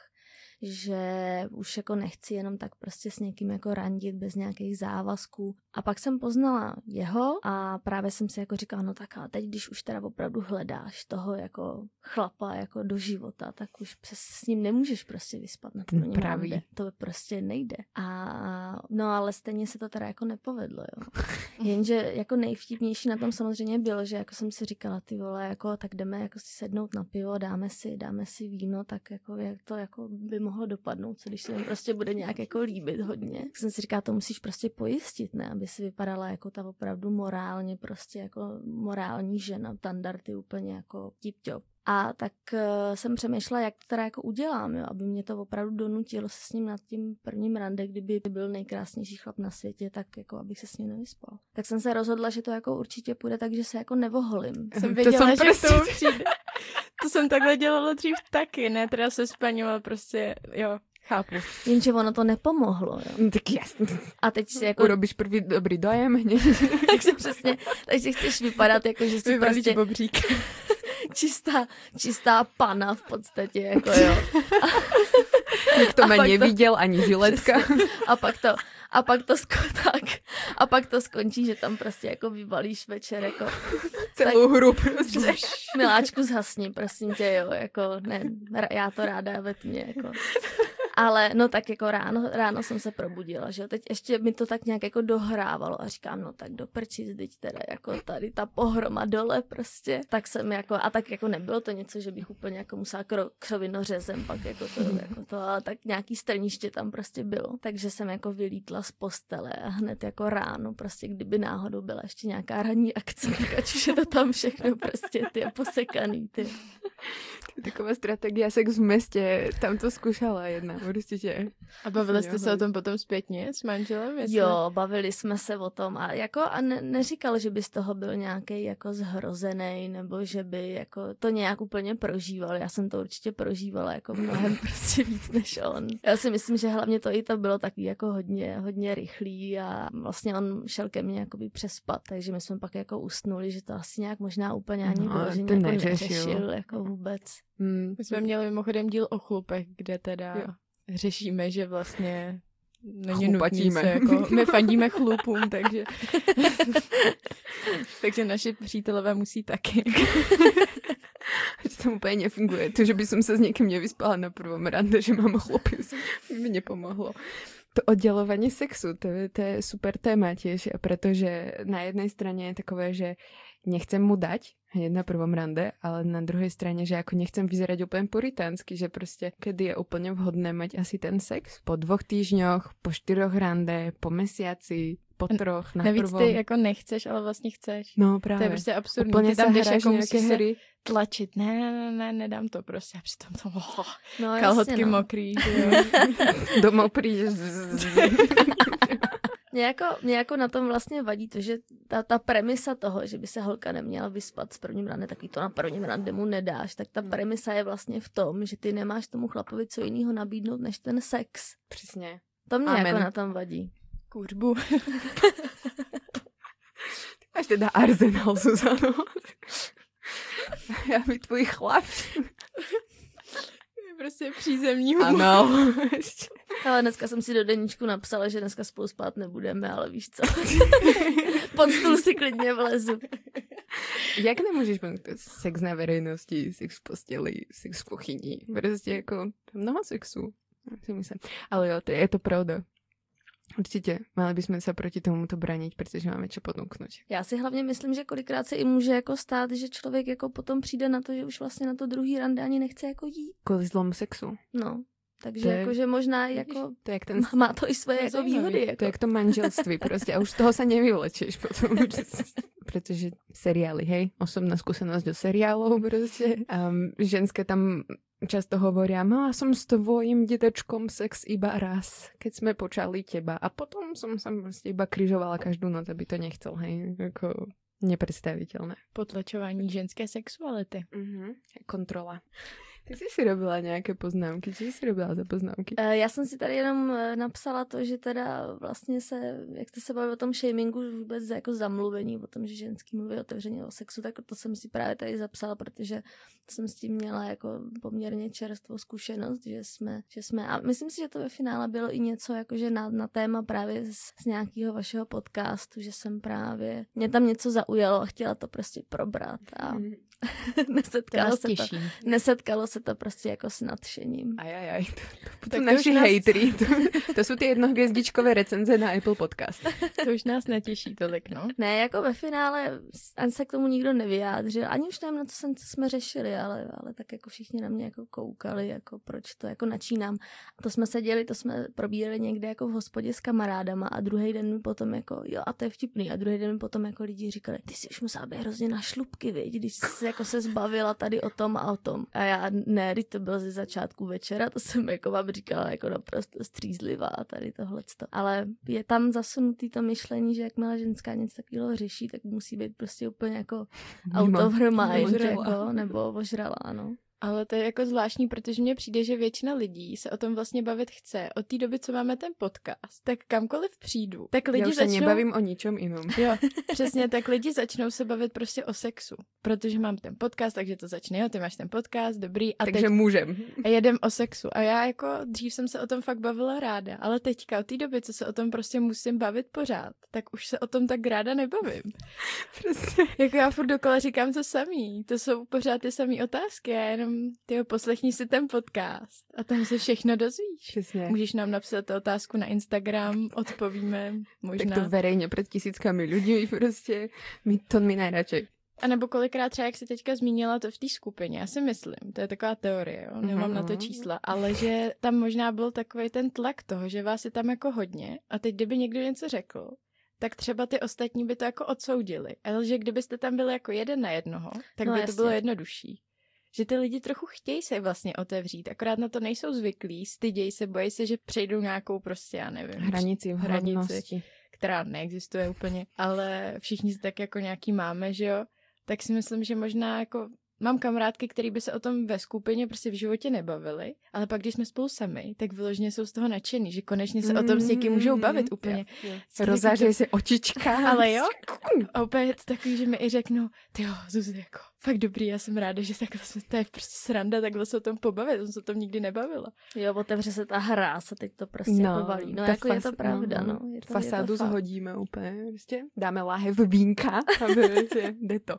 že už jako nechci jenom tak prostě s někým jako randit bez nějakých závazků. A pak jsem poznala jeho a právě jsem si jako říkala, no tak a teď, když už teda opravdu hledáš toho jako chlapa jako do života, tak už přes s ním nemůžeš prostě vyspat na prvním Pravý. To prostě nejde. A no ale stejně se to teda jako nepovedlo, jo. Jenže jako nejvtipnější na tom samozřejmě bylo, že jako jsem si říkala, ty vole, jako tak jdeme jako si sednout na pivo, dáme si, dáme si víno, tak jako jak to jako by mohlo dopadnout, co když se mi prostě bude nějak jako líbit hodně. Tak jsem si říkala, to musíš prostě pojistit, ne, aby si vypadala jako ta opravdu morálně prostě jako morální žena, standardy úplně jako tip a tak uh, jsem přemýšlela, jak to teda jako udělám, jo, aby mě to opravdu donutilo se s ním nad tím prvním rande, kdyby byl nejkrásnější chlap na světě, tak jako abych se s ním nevyspal. Tak jsem se rozhodla, že to jako určitě půjde tak, že se jako nevoholím. Jsem To věděla, jsem že prostě- tomu přijde. To jsem takhle dělala dřív taky, ne teda se spaním, ale prostě, jo, chápu. Jenže ono to nepomohlo, jo. No, tak jasně. A teď si jako, Urobíš prvý dobrý dojem takže přesně, takže chceš vypadat jako, že jsi Vyvalíš prostě bobřík. čistá, čistá pana v podstatě, jako jo. Nikto A ma pak to- neviděl, ani žiletka. A pak to, a pak to, sko- tak, a pak to skončí, že tam prostě jako vybalíš večer, jako Celou hru prostě. miláčku zhasni, prosím tě, jo, jako ne, já to ráda ve tmě, jako. Ale no tak jako ráno, ráno jsem se probudila, že teď ještě mi to tak nějak jako dohrávalo a říkám, no tak do prčic, teď teda jako tady ta pohroma dole prostě, tak jsem jako, a tak jako nebylo to něco, že bych úplně jako musela kro, křovinořezem pak jako to, jako to, ale tak nějaký strniště tam prostě bylo, takže jsem jako vylítla z postele a hned jako ráno prostě, kdyby náhodou byla ještě nějaká ranní akce, tak ať už je to tam všechno prostě ty posekaný, ty. Taková strategia sex v meste, tam to skúšala jedna, určite. A bavili jste se o tom potom zpětně s manželem? Jestli... Jo, bavili jsme se o tom a jako a ne, neříkal, že by z toho byl nějaký jako zhrozený nebo že by jako to nějak úplně prožíval. Já jsem to určitě prožívala jako mnohem prostě víc než on. Já si myslím, že hlavně to i to bylo takový jako hodně, hodně rychlý a vlastně on šel ke mně jakoby přespat, takže my jsme pak jako usnuli, že to asi nějak možná úplně ani No, no, to jako neřešil. neřešil jako vůbec. Mm. My jsme měli mimochodem díl o chlupech, kde teda Jo. Řešíme, že vlastně není nutný se jako, my fandíme chlupům, takže takže naši přítelové musí taky. Že to úplně nefunguje. To, že by som sa s niekým nevyspala na prvom rande, že mám chlopy, mi nepomohlo. To oddelovanie sexu, to je, to je super téma tiež, pretože na jednej strane je takové, že nechcem mu dať hneď na prvom rande, ale na druhej strane, že ako nechcem vyzerať úplne puritánsky, že proste kedy je úplne vhodné mať asi ten sex? Po dvoch týždňoch, po štyroch rande, po mesiaci, po troch, na Navíc prvom. ty jako nechceš, ale vlastně chceš. No To právě. je prostě absurdní. Úplně ty tam jdeš jako musíš hry. tlačit. Ne, ne, ne, ne, nedám to prostě. A přitom to oh, No, kalhotky jasně, no. mokrý. že jo. Mě jako, mě jako na tom vlastně vadí to, že ta, ta premisa toho, že by se holka neměla vyspat s prvním rande, tak jí to na prvním rande mu nedáš, tak ta Hmm. premisa je vlastně v tom, že ty nemáš tomu chlapovi co jiného nabídnout než ten sex. Přesně. To mě Amen. jako na tom vadí. Kuřbu. Máš teda arzenál, Zuzano. Já by tvůj chlap. Prostě přízemní humor. Ano. Ale dneska jsem si do deníčku napsala, že dneska spolu spát nebudeme, ale víš co. Pod stůl si klidně vlezu. Jak nemůžeš mít sex na verejnosti, sex v posteli, sex v kuchyni? Prostě jako mnoho sexu. Ale jo, to je to pravda. Určitě, mali bychom se proti tomuto bránit, protože máme čo podnuknout. Já si hlavně myslím, že kolikrát se i může jako stát, že člověk jako potom přijde na to, že už vlastně na to druhý rande ani nechce jako jít. Kvůli zlomu sexu. No. Takže To je- jako, že možná jako To jak ten má to i svoje To jako výhody. To Jako. je jak to manželství prostě a už z toho sa nevylečíš potom. Pretože seriály, hej, osobná skúsenosť do seriálov prostě. Um, ženské tam často hovoria, mala som s tvojim detečkom sex iba raz, keď sme počali teba. A potom som sa prostě iba križovala každú noc, aby to nechcel, hej, jako nepredstaviteľné. Potlačování ženské sexuality. Mm-hmm. Kontrola. Ty jsi si robila nějaké poznámky, co jsi si robila za poznámky? Eh, Já jsem si tady jenom eh, napsala to, že teda vlastně se, jak jste se bavili o tom shamingu, vůbec jako zamluvení, o tom, že ženský mluví otevřeně o sexu, tak to jsem si právě tady zapsala, protože jsem s tím měla jako poměrně čerstvou zkušenost, že jsme, že jsme, a myslím si, že to ve finále bylo i něco jakože na, na téma právě z, z nějakého vašeho podcastu, že jsem právě, mě tam něco zaujalo a chtěla to prostě probrat a. To nesetkalo se to, nesetkalo se to prostě jako s nadšením. Ajajaj, to, to, to to naši nás- hejtry. To, to jsou ty jednohvězdičkové recenze na Apple Podcast. To už nás netěší tolik, no. Ne, jako ve finále ani se k tomu nikdo nevyjádřil, ani už nevím, na co, jsem, co jsme řešili, ale, ale tak jako všichni na mě jako koukali, jako proč to jako načínám. A to jsme seděli, to jsme probírali někde jako v hospodě s kamarádama a druhý den mi potom jako, jo a to je vtipný, a druhý den mi potom jako lidi říkali, ty jsi už musela být hrozně na šlubky, viď, když jsi jako se zbavila tady o tom a o tom. A já ne, teď to bylo ze začátku večera, to jsem jako vám říkala jako naprosto střízlivá tady tohleto. Ale je tam zasunutý to myšlení, že jakmile ženská něco takového řeší, tak musí být prostě úplně jako out of her mind, jako, nebo ožralá, no. Ale to je jako zvláštní, protože mně přijde, že většina lidí se o tom vlastně bavit chce. Od té doby, co máme ten podcast, tak kamkoliv přijdu, tak lidi Já už začnou... se nebavím o ničom jiném. Jo, přesně, tak lidi začnou se bavit prostě o sexu. Protože mám ten podcast, takže to začne, jo, ty máš ten podcast, dobrý. A Takže teď můžem. a jedem o sexu. A já jako dřív jsem se o tom fakt bavila ráda, ale teďka od té doby, co se o tom prostě musím bavit pořád, tak už se o tom tak ráda nebavím. Přesně. Jako já furt dokola říkám to samý. To jsou pořád ty samé otázky. Já jenom, ty poslechni si ten podcast a tam se všechno dozvíš. Přesně. Můžeš nám napsat otázku na Instagram, odpovíme možná. Tak to verejně před tisíckami lidí prostě. Mi, to mi nejradši. A nebo kolikrát třeba, jak jsi teďka zmínila to v té skupině, já si myslím, to je taková teorie, jo? nemám Mhm. na to čísla, ale že tam možná byl takový ten tlak toho, že vás je tam jako hodně a teď kdyby někdo něco řekl, tak třeba ty ostatní by to jako odsoudili. Ale že kdybyste tam byli jako jeden na jednoho, tak No, by to jasně. bylo jednodušší. Že ty lidi trochu chtějí se vlastně otevřít, akorát na to nejsou zvyklí, stydějí se, bojí se, že přejdou nějakou prostě, já nevím, Hranici v Hranici. která neexistuje úplně, ale všichni si tak jako nějaký máme, že jo, tak si myslím, že možná jako mám kamarádky, které by se o tom ve skupině prostě v životě nebavily, ale pak, když jsme spolu sami, tak vyloženě jsou z toho nadšený, že konečně se o tom s někým můžou bavit úplně. Vždycky Rozářejí se očička. Ale jo, a úplně je to takový, že mi i řeknou, ty jo, Zuzi, jako, fakt dobrý, já jsem ráda, že takhle jsme, to je prostě sranda, takhle se o tom pobavit, jsem se o tom nikdy nebavila. Jo, otevře se ta hra, se teď to prostě No, jako valí. No, jako je to fas- pravda, no, no. Je to, Fasádu je to zhodíme úplně, prostě dáme láhev vínka a prostě jde to.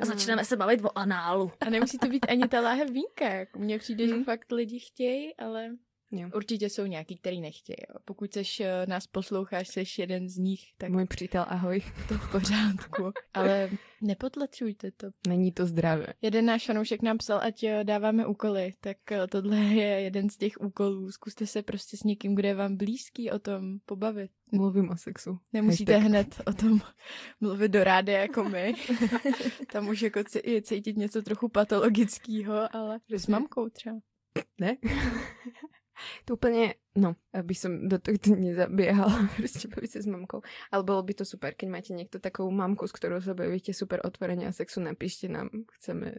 A začneme se bavit o análu. A nemusí to být ani ta láhev vínka, jako mně přijde, že Mhm. fakt lidi chtějí, ale Jo. určitě jsou nějaký, který nechtějí. Jo. Pokud seš, eh, nás posloucháš, seš jeden z nich, tak Můj přítel, ahoj. to v pořádku. Ale nepotlačujte to. Není to zdravé. Jeden náš fanoušek nám psal, ať eh, dáváme úkoly, tak eh, tohle je jeden z těch úkolů. Zkuste se prostě s někým, kdo je vám blízký, o tom pobavit. Mluvím o sexu. Nemusíte Hashtag. hned o tom mluvit do rády jako my. Tam už jako je cítit něco trochu patologického, ale s mamkou třeba. Ne? to úplně, no, aby som do toho nezabiehala, prostě bavit se s mamkou. Ale bylo by to super, keď máte někdo takovou mamku, s kterou se bavíte super otvoreně a sexu, napíšte nám, chceme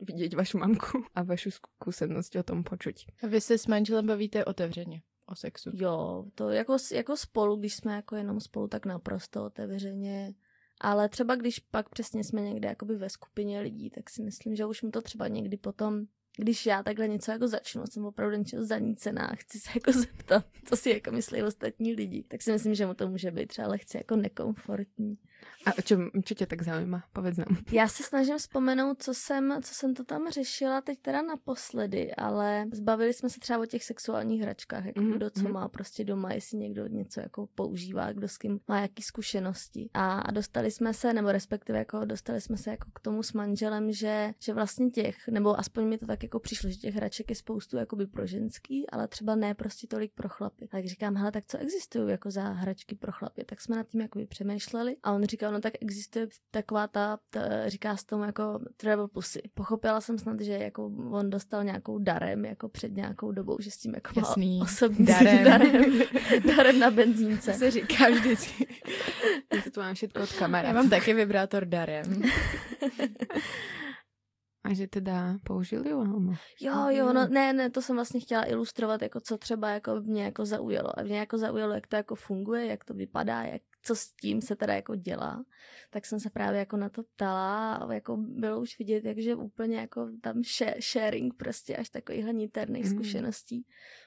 vidět vašu mamku a vašu zkušenost o tom počuť. A vy se s manželem bavíte otevřeně o sexu. Jo, to jako, jako spolu, když jsme jako jenom spolu, tak naprosto otevřeně. Ale třeba když pak přesně jsme někde jakoby ve skupině lidí, tak si myslím, že už mu to třeba někdy potom, když já takhle něco jako začnu, jsem opravdu něčeho zanícená, a chci se jako zeptat, co si jako myslí ostatní lidi, tak si myslím, že mu to může být třeba lehce jako nekomfortní. A čo, čo tě tak zaujíma? Povedz nám. Já se snažím vzpomenout, co jsem, co jsem to tam řešila teď teda naposledy, ale zbavili jsme se třeba o těch sexuálních hračkách, jako Mhm, kdo co mhm. má prostě doma, jestli někdo něco jako používá, kdo s kým má jaký zkušenosti. A, a dostali jsme se, nebo respektive jako dostali jsme se jako k tomu s manželem, že, že vlastně těch, nebo aspoň mi to tak jako přišlo, že těch hraček je spoustu jakoby pro ženský, ale třeba ne prostě tolik pro chlapy. Tak říkám, hele, tak co existují jako za hračky pro chlapy? Tak jsme nad tím jakoby přemýšleli a on říkal, no tak existuje taková ta, ta říká se tomu jako travel pussy. Pochopila jsem snad, že jako on dostal nějakou darem jako před nějakou dobou, že s tím jako má Jasný. osobní Darem. darem, darem na benzínce. se říká vždycky. Já to tu mám všetko od Já kamaráda. mám taky vibrátor darem. A že teda použili ju? Alebo... Jo, jo, no ne, ne, to jsem vlastně chtěla ilustrovat, jako co třeba jako mě jako zaujalo. A mě jako zaujalo, jak to jako funguje, jak to vypadá, jak co s tím se teda jako dělá, tak jsem se právě jako na to ptala a jako bylo už vidět, jakže úplně jako tam sharing prostě až takovýhle niterných mm. zkušeností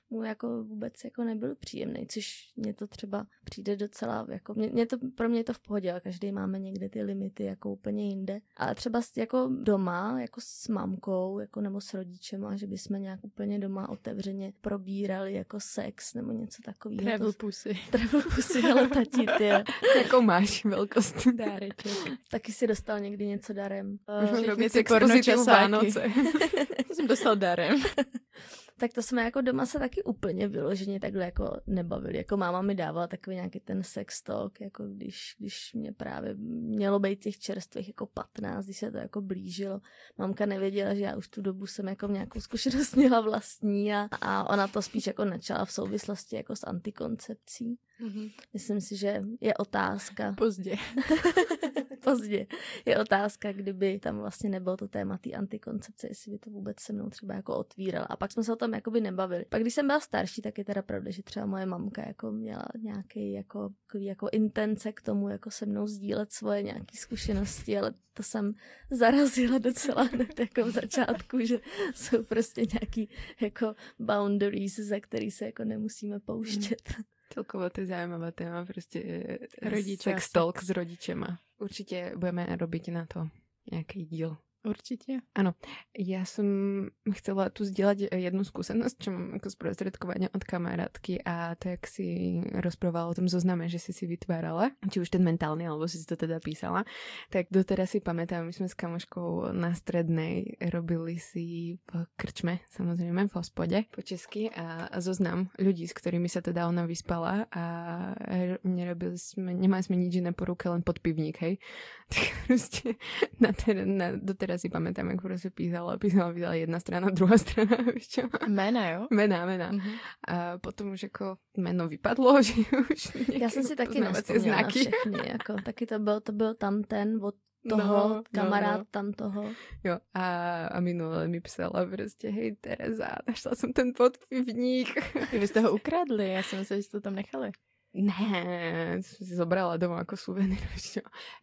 mu jako vůbec jako nebyl příjemný, což mě to třeba přijde docela, jako mě, mě to, pro mě je to v pohodě, ale každý máme někde ty limity jako úplně jinde. Ale třeba jako doma, jako s mamkou, jako nebo s rodičema, že bychom nějak úplně doma otevřeně probírali jako sex nebo něco takového. Travel pusy. Travel pusy, ale tati, ty. Jakou máš velkost? Dáreček. Taky si dostal někdy něco darem. Uh, robit si Vánoce. jsem dostal darem tak to jsme jako doma se taky úplně vyloženě takhle jako nebavili. Jako máma mi dávala takový nějaký ten sex talk, jako když, když mě právě mělo být těch čerstvých jako 15, když se to jako blížilo. Mamka nevěděla, že já už tu dobu jsem jako nějakou zkušenost měla vlastní a, a ona to spíš jako načala v souvislosti jako s antikoncepcí. Mm-hmm. Myslím si, že je otázka. Pozdě. Pozdě. Je otázka, kdyby tam vlastně nebylo to téma té antikoncepce, jestli by to vůbec se mnou třeba jako otvírala. A pak jsme se o tom jakoby nebavili. Pak když jsem byla starší, tak je teda pravda, že třeba moje mamka jako měla nějaký jako, jako intence k tomu jako se mnou sdílet svoje nějaké zkušenosti, ale to jsem zarazila docela hned jako v začátku, že jsou prostě nějaký jako boundaries, za který se jako nemusíme pouštět. Celkovo to je zaujímavé téma, prostě eh, Rodiče sex talk s rodičema. Určitě budeme robiť na to nějaký díl. Určitě. Ano, já jsem chcela tu sdělat jednu zkušenost, čo mám jako zprostředkování od kamarátky a to, jak si rozprávala o tom zozname, že si si vytvárala, či už ten mentálny, alebo si to teda písala, tak doteraz si pamätám, my jsme s kamoškou na strednej robili si v krčme, samozřejmě v hospode po česky a zoznam ľudí, s kterými se teda ona vyspala a nerobili jsme, nemali jsme nič iné po ruke, len podpivník, hej. Tak prostě na, ter, na, doteraz si pamätám, jak prostě písala, písala, písala jedna strana, druhá strana, víš čo? Jména, jo? Jména, jména. Mm-hmm. A potom už jako jméno vypadlo, že už Já jsem si taky nespomněla znaky. všechny, jako, taky to byl, to byl tam ten od toho, no, kamarád no, no. tam toho. Jo, a, a minule mi psala prostě, hej Tereza, našla jsem ten podpivník. Vy jste ho ukradli, já jsem myslela, že jste to tam nechali. Ne, si zobrala domov ako suvenír.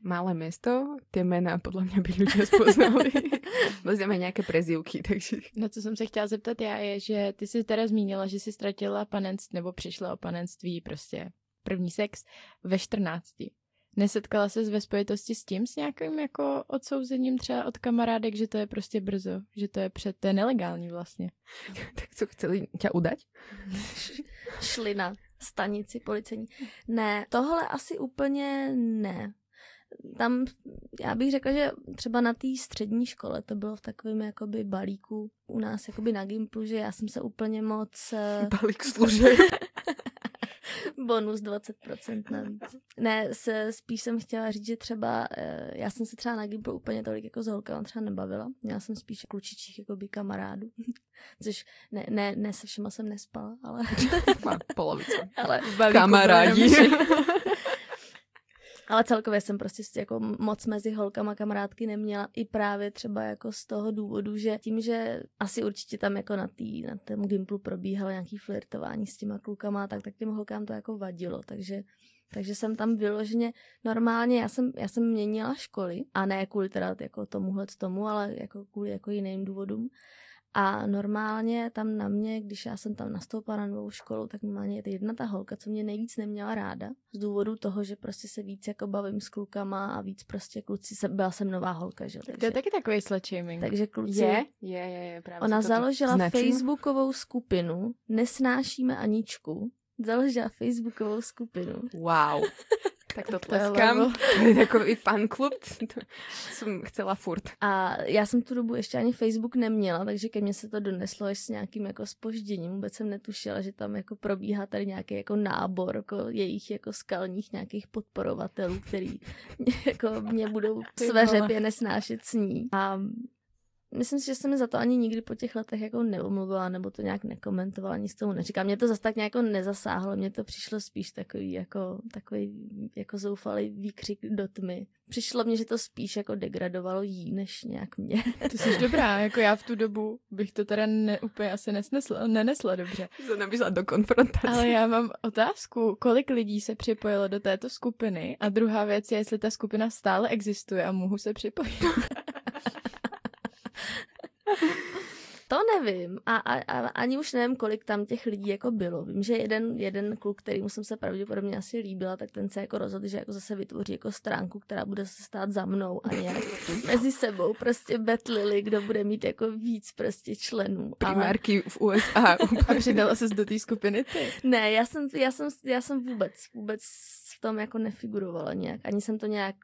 Malé mesto, tie mená podľa mňa by ľudia spoznali. Vezmeme nějaké prezivky, takže... No co jsem se chtěla zeptat já je, že ty jsi teda zmínila, že jsi ztratila panenství, nebo přišla o panenství prostě první sex ve 14. Nesetkala se ve spojitosti s tím, s nějakým jako odsouzením třeba od kamarádek, že to je prostě brzo, že to je před, to je nelegální vlastně. tak co, chceli tě udať? Šli na stanici policení. Ne, tohle asi úplně ne. Tam, já bych řekla, že třeba na té střední škole to bylo v takovém jakoby balíku u nás jakoby na Gimplu, že já jsem se úplně moc... Eh, Balík služeb. bonus 20% navíc. Ne, se, spíš jsem chtěla říct, že třeba eh, já jsem se třeba na Gimplu úplně tolik jako s holkama třeba nebavila. Měla jsem spíš klučičích jako by kamarádů. Což ne, ne, ne se všema jsem nespala, ale... Polovice. ale kamarádi. Ale celkově jsem prostě jako moc mezi holkama kamarádky neměla i právě třeba jako z toho důvodu, že tím, že asi určitě tam jako na, tý, na tom Gimplu probíhalo nějaký flirtování s těma klukama, tak, tak těm holkám to jako vadilo, takže takže jsem tam vyloženě normálně, já jsem, já jsem měnila školy a ne kvůli teda jako tomuhle tomu, ale jako kvůli jako jiným důvodům. A normálně tam na mě, když já jsem tam nastoupila na novou školu, tak normálně je to jedna ta holka, co mě nejvíc neměla ráda, z důvodu toho, že prostě se víc jako bavím s klukama a víc prostě kluci, se, byla jsem nová holka, že takže, To je taky takový slut shaming. Takže kluci... Je, je, je, je právě Ona založila značím. facebookovou skupinu Nesnášíme Aničku, založila facebookovou skupinu. Wow. Tak to tleskám. To je takový fanklub. Jsem chcela furt. A já jsem tu dobu ještě ani Facebook neměla, takže ke mně se to doneslo až s nějakým jako spožděním. Vůbec jsem netušila, že tam jako probíhá tady nějaký jako nábor jako jejich jako skalních nějakých podporovatelů, který jako mě budou své řepě nesnášet s ní. A myslím si, že jsem mi za to ani nikdy po těch letech jako neomluvila, nebo to nějak nekomentovala, nic tomu neříkám. Mě to zase tak nějak jako nezasáhlo, mně to přišlo spíš takový jako, takový jako zoufalý výkřik do tmy. Přišlo mně, že to spíš jako degradovalo jí, než nějak mě. Ty jsi dobrá, jako já v tu dobu bych to teda ne, úplně asi nesnesla, nenesla dobře. Se nabízla do konfrontace. Ale já mám otázku, kolik lidí se připojilo do této skupiny a druhá věc je, jestli ta skupina stále existuje a mohu se připojit. To nevím a, a, a ani už nevím, kolik tam těch lidí jako bylo. Vím, že jeden, jeden kluk, kterýmu jsem se pravděpodobně asi líbila, tak ten se jako rozhodl, že jako zase vytvoří jako stránku, která bude se stát za mnou a nějak mezi sebou prostě betlili, kdo bude mít jako víc prostě členů. Ale Primárky v USA. A přidala ses do té skupiny ty. ne, já jsem, já jsem, já jsem vůbec, vůbec v tom jako nefigurovala nějak. Ani jsem to nějak,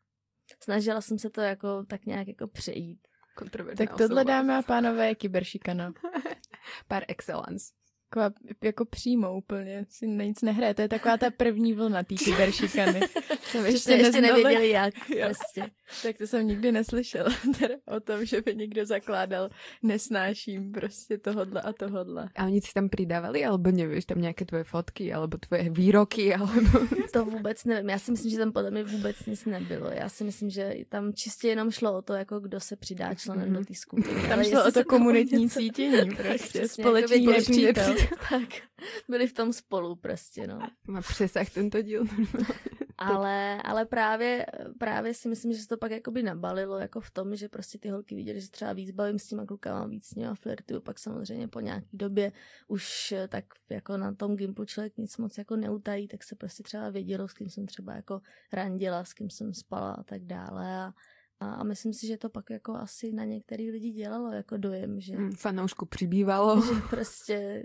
snažila jsem se to jako tak nějak jako přejít. Kontroverzná Tak tohle, osoba. dámy a pánové, je kyberšikana. Par excellence. Taková jako přímo úplně, si na nic nehraje. To je taková ta první vlna té kyberšikany. Jste ještě neznali. nevěděli jak. Jo. Prostě. Tak to jsem nikdy neslyšela, teda o tom, že by někdo zakládal nesnáším prostě tohodle a tohodle. A oni si tam pridávali, alebo nevíš, tam nějaké tvoje fotky, alebo tvoje výroky, alebo... To vůbec nevím. Já si myslím, že tam podle mě vůbec nic nebylo. Já si myslím, že tam čistě jenom šlo o to, jako kdo se přidá členem do té skupiny. Tam Ale šlo o to komunitní cítění prostě, přesně, společný jako nepřítel. Tak, byli v tom spolu prostě, no. Má přesah tento díl. Ale, ale právě, právě si myslím, že se to pak jakoby nabalilo jako v tom, že prostě ty holky viděly, že se třeba víc bavím s těma klukama, víc s nima flirtuju, pak samozřejmě po nějaký době už eh, tak jako na tom Gimplu člověk nic moc jako neutají, tak se prostě třeba vědělo, s kým jsem třeba jako randila, s kým jsem spala a tak dále a, a, myslím si, že to pak jako asi na některý lidi dělalo jako dojem, že, Mm, Fanoušku přibývalo. že prostě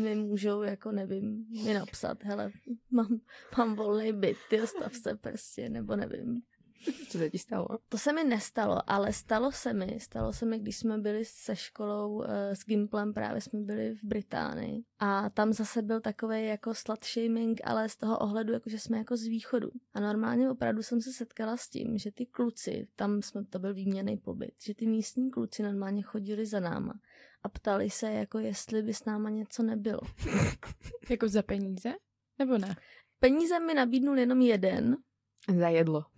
mi můžou, jako nevím, mi napsat, hele, mám, mám volný byt, ty stav se prostě, nebo nevím. Co se ti stalo? To se mi nestalo, ale stalo se mi, stalo se mi, když jsme byli se školou eh, s Gimplem, právě jsme byli v Británii a tam zase byl takový jako slut shaming, ale z toho ohledu, jako že jsme jako z východu. A normálně opravdu jsem se setkala s tím, že ty kluci, tam jsme, to byl výměný pobyt, že ty místní kluci normálně chodili za náma a ptali se, jako jestli by s náma něco nebylo. Jako za peníze? Nebo ne? Peníze mi nabídnul jenom jeden, Za jedlo.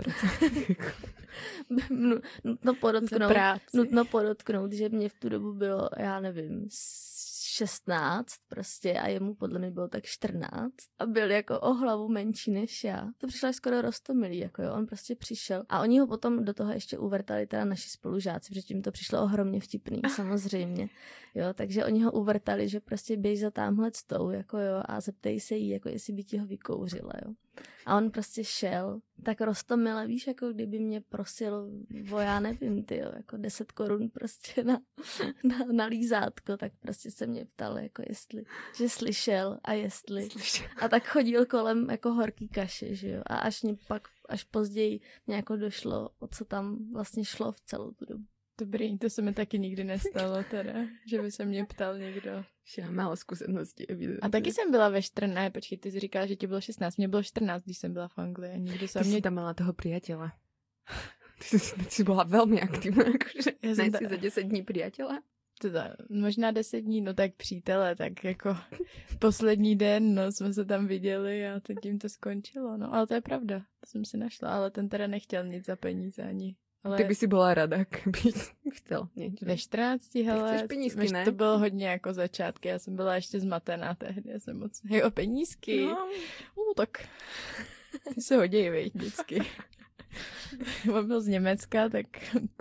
Nu- nutno Za podotknout, práci. nutno podotknout, že mě v tu dobu bylo, já nevím, s- 16 prostě a jemu podle mě bylo tak 14 a byl jako o hlavu menší než já. To přišlo skoro rostomilý, jako jo, on prostě přišel a oni ho potom do toho ještě uvrtali teda naši spolužáci, protože jim to přišlo ohromně vtipný, samozřejmě, jo, takže oni ho uvrtali, že prostě běž za tamhle tou, jako jo, a zeptej se jí, jako jestli by ti ho vykouřila, jo. A on prostě šel, tak rostomile, víš, jako kdyby mě prosil o, já nevím, ty jako 10 korun prostě na, na, na lízátko, tak prostě se mě ptal, jako jestli, že slyšel a jestli. A tak chodil kolem jako horký kaše, že jo. A až mě pak, až později mě jako došlo, o co tam vlastně šlo v celou tu dobu. Dobrý, to se mi taky nikdy nestalo teda, že by se mě ptal někdo. Že mám málo zkušeností. A taky jsem byla ve 14, ne, počkej, ty jsi říkala, že ti bylo 16, mě bylo 14, když jsem byla v Anglii a nikdo se Ty mě... jsi tam mala toho priateľa. Ty jsi, ty jsi byla velmi aktivní, jakože Já jsem ne ta- za 10 dní priateľa. Teda, možná 10 dní, no tak přítele, tak jako poslední den, no, jsme se tam viděli a teď tím to skončilo, no, ale to je pravda, to jsem si našla, ale ten teda nechtěl nic za peníze ani. Ale Ty by si byla rada, kdyby chtěl něco. ve 14, hele, chceš penízky, víš, ne? to bylo hodně jako začátky, já jsem byla ještě zmatená tehdy, já jsem moc, jo, penízky, No, uh, tak ty se hodí, vej, vždycky. On byl z Německa, tak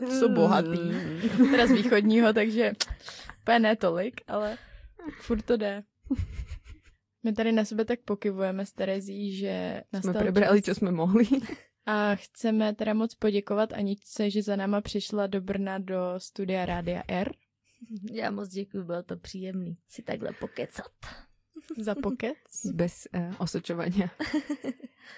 jsou bohatý. Mm. teda z východního, takže úplně ne tolik, ale furt to jde. My tady na sebe tak pokivujeme s Terezí, že Jsme nastal prebrali, čas. čo jsme mohli. A chceme teda moc poděkovat Aničce, že za náma přišla do Brna do studia Rádia R Já moc děkuji, bylo to příjemný si takhle pokecat. za pokec. Bez uh, osočovania.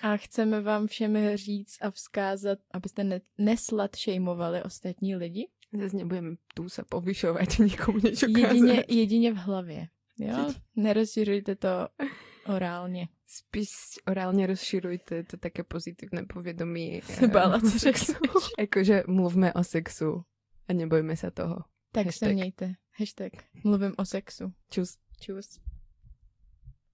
A chceme vám všem říct a vzkázat, abyste ne- neslad šejmovali ostatní lidi. Zase nebudeme tu sa povyšovať, nikomu niečo Jedině, jedině v hlavě. Jo? Nerozšiřujte to orálně. Spíš orálne rozširujte to také pozitívne povedomí. Se bála, eh, co o sexu. řekneš. Akože mluvme o sexu a nebojme sa toho. Tak Hashtag. se mějte. Hashtag. Mluvím o sexu. Čus. Čus.